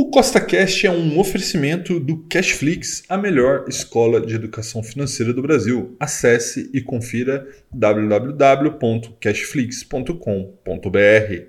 O CostaCast é um oferecimento do Cashflix, a melhor escola de educação financeira do Brasil. Acesse e confira www.cashflix.com.br.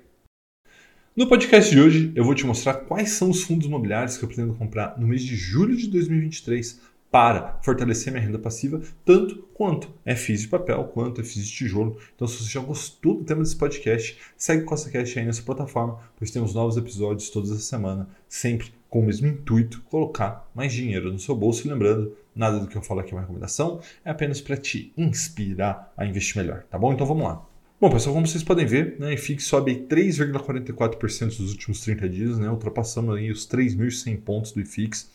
No podcast de hoje, eu vou te mostrar quais são os fundos imobiliários que eu pretendo comprar no mês de julho de 2023 para fortalecer minha renda passiva, tanto quanto FIIs de papel, quanto FIIs de tijolo. Então, se você já gostou do tema desse podcast, segue o CostaCast aí nessa plataforma, pois temos novos episódios toda essa semana, sempre com o mesmo intuito, colocar mais dinheiro no seu bolso. Lembrando, nada do que eu falo aqui é uma recomendação, é apenas para te inspirar a investir melhor, tá bom? Então vamos lá. Bom, pessoal, como vocês podem ver, né, a IFIX sobe 3,44% nos últimos 30 dias, né, ultrapassando aí os 3.100 pontos do IFIX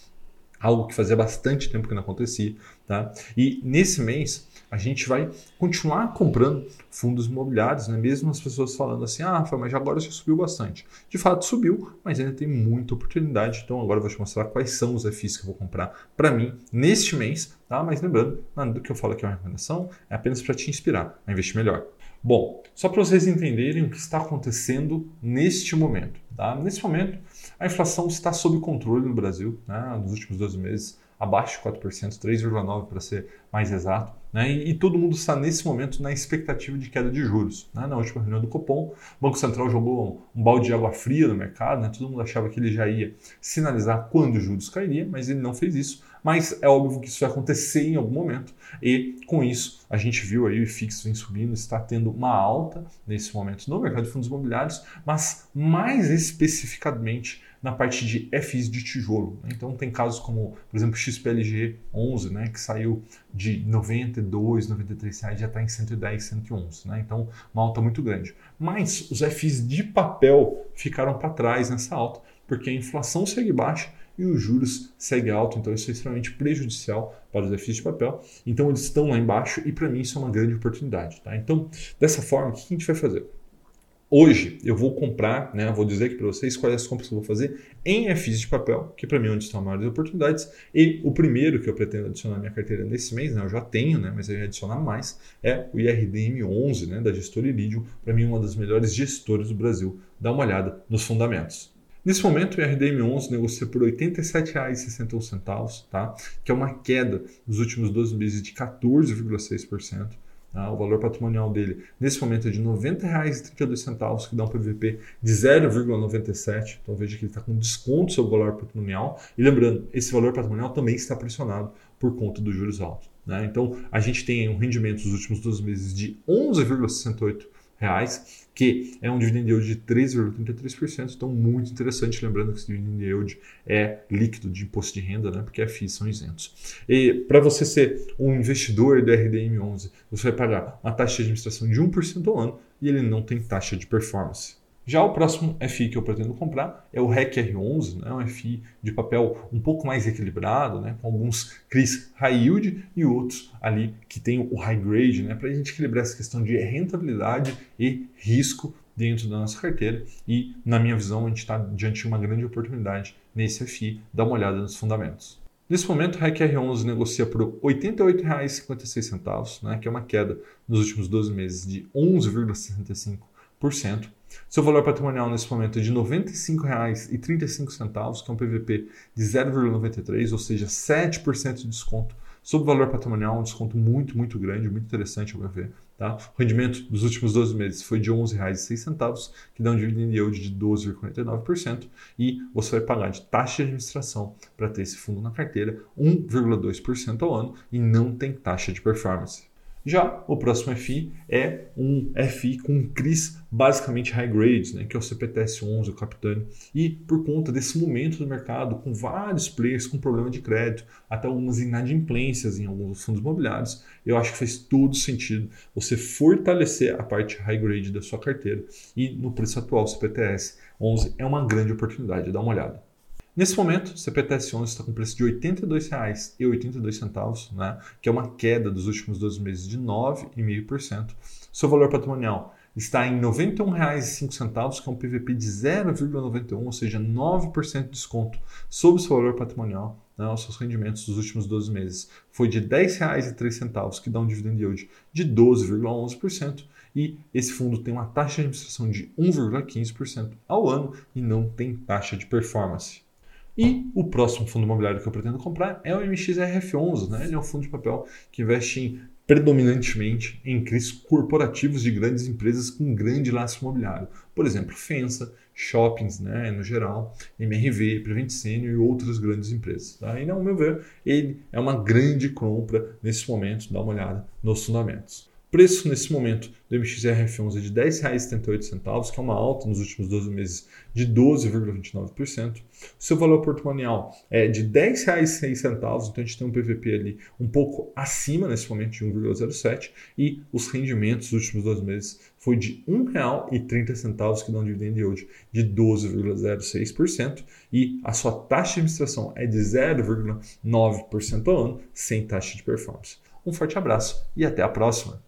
algo que fazia bastante tempo que não acontecia, tá? E nesse mês a gente vai continuar comprando fundos imobiliários, né? Mesmo as pessoas falando assim, ah, mas agora já subiu bastante. De fato subiu, mas ainda tem muita oportunidade. Então agora eu vou te mostrar quais são os FIs que eu vou comprar para mim neste mês, tá? Mas lembrando, nada do que eu falo aqui é uma recomendação, é apenas para te inspirar a investir melhor. Bom, só para vocês entenderem o que está acontecendo neste momento. Tá? Nesse momento, a inflação está sob controle no Brasil, né? nos últimos 12 meses, abaixo de 4%, 3,9% para ser mais exato. Né? E, e, todo mundo está nesse momento na expectativa de queda de juros. Né? Na última reunião do Copom, o Banco Central jogou um, um balde de água fria no mercado, né? todo mundo achava que ele já ia sinalizar quando os juros cairiam, mas ele não fez isso. Mas é óbvio que isso vai acontecer em algum momento, e com isso a gente viu aí o IFIX vem subindo, está tendo uma alta nesse momento no mercado de fundos imobiliários, mas mais especificamente na parte de FIs de tijolo. Né? Então tem casos como, por exemplo, XPLG 11, né, que saiu de 92, 93 reais já está em 110, 111. Né? Então uma alta muito grande. Mas os FIs de papel ficaram para trás nessa alta, porque a inflação segue baixa e os juros seguem alto, então isso é extremamente prejudicial para os FIs de papel. Então eles estão lá embaixo e para mim isso é uma grande oportunidade. Tá? Então, dessa forma, o que a gente vai fazer? Hoje eu vou comprar, né, vou dizer aqui para vocês quais as compras que eu vou fazer em FIs de papel, que para mim é onde estão as maiores oportunidades. E o primeiro que eu pretendo adicionar à minha carteira nesse mês, né, eu já tenho, né, mas eu ia adicionar mais, é o IRDM11, né, da gestora Iridium, para mim uma das melhores gestoras do Brasil. Dá uma olhada nos fundamentos. Nesse momento, o RDM11 negocia por R$ 87,61, tá? que é uma queda nos últimos 12 meses de 14,6%. Tá? O valor patrimonial dele nesse momento é de R$ 90,32, que dá um PVP de 0,97. Então veja que ele está com desconto sobre o valor patrimonial. E lembrando, esse valor patrimonial também está pressionado por conta dos juros altos. Né? Então a gente tem um rendimento nos últimos 12 meses de 11,68 reais, que é um dividend yield de 13,33%, então muito interessante, lembrando que esse dividend yield é líquido de imposto de renda, né, porque FIIs são isentos. E para você ser um investidor do RDM11, você vai pagar uma taxa de administração de 1% ao ano e ele não tem taxa de performance. Já o próximo FI que eu pretendo comprar é o REC R11, né? um FI de papel um pouco mais equilibrado, né? com alguns CRIs high yield e outros ali que tem o high grade, né? para a gente equilibrar essa questão de rentabilidade e risco dentro da nossa carteira. E, na minha visão, a gente está diante de uma grande oportunidade nesse FI. Dá uma olhada nos fundamentos. Nesse momento, o REC R11 negocia por R$ 88,56, né, que é uma queda nos últimos 12 meses de 11,65%. Seu valor patrimonial nesse momento é de R$ 95,35, que é um PVP de 0,93, ou seja, 7% de desconto sobre o valor patrimonial, um desconto muito, muito grande, muito interessante ao meu ver. Tá? O rendimento dos últimos 12 meses foi de R$ 11,06, que dá um dividend yield de 12,49%, e você vai pagar de taxa de administração para ter esse fundo na carteira 1,2% ao ano e não tem taxa de performance. Já o próximo FI é um FI com CRIs basicamente high grades, né, que é o CPTS-11, o Capitani, e por conta desse momento do mercado, com vários players com problema de crédito, até algumas inadimplências em alguns fundos imobiliários, eu acho que faz todo sentido você fortalecer a parte high grade da sua carteira e no preço atual, o CPTS 11 é uma grande oportunidade, dá uma olhada. Nesse momento, o CPTS11 está com preço de R$ 82,82, né, que é uma queda dos últimos 12 meses de 9,5%. Seu valor patrimonial está em R$ 91,05, que é um PVP de 0,91, ou seja, 9% de desconto sobre o seu valor patrimonial. Né, os seus rendimentos dos últimos 12 meses foi de R$ 10,03, que dá um dividend yield de 12,11%. E esse fundo tem uma taxa de administração de 1,15% ao ano e não tem taxa de performance. E o próximo fundo imobiliário que eu pretendo comprar é o MXRF11. Né? Ele é um fundo de papel que investe em predominantemente em CRIs corporativos de grandes empresas com grande laço imobiliário. Por exemplo, Fensa, shoppings né, no geral, MRV, Prevent Senior e outras grandes empresas. Tá? E, ao meu ver, ele é uma grande compra nesse momento, dá uma olhada nos fundamentos preço nesse momento do MXRF11 é de R$ 10,78, que é uma alta nos últimos 12 meses de 12,29%. O seu valor patrimonial é de R$ 10,06, então a gente tem um PVP ali um pouco acima nesse momento de 1,07 e os rendimentos dos últimos 12 meses foi de R$ 1,30, que dá um dividend yield de 12,06% e a sua taxa de administração é de 0,9% ao ano, sem taxa de performance. Um forte abraço e até a próxima!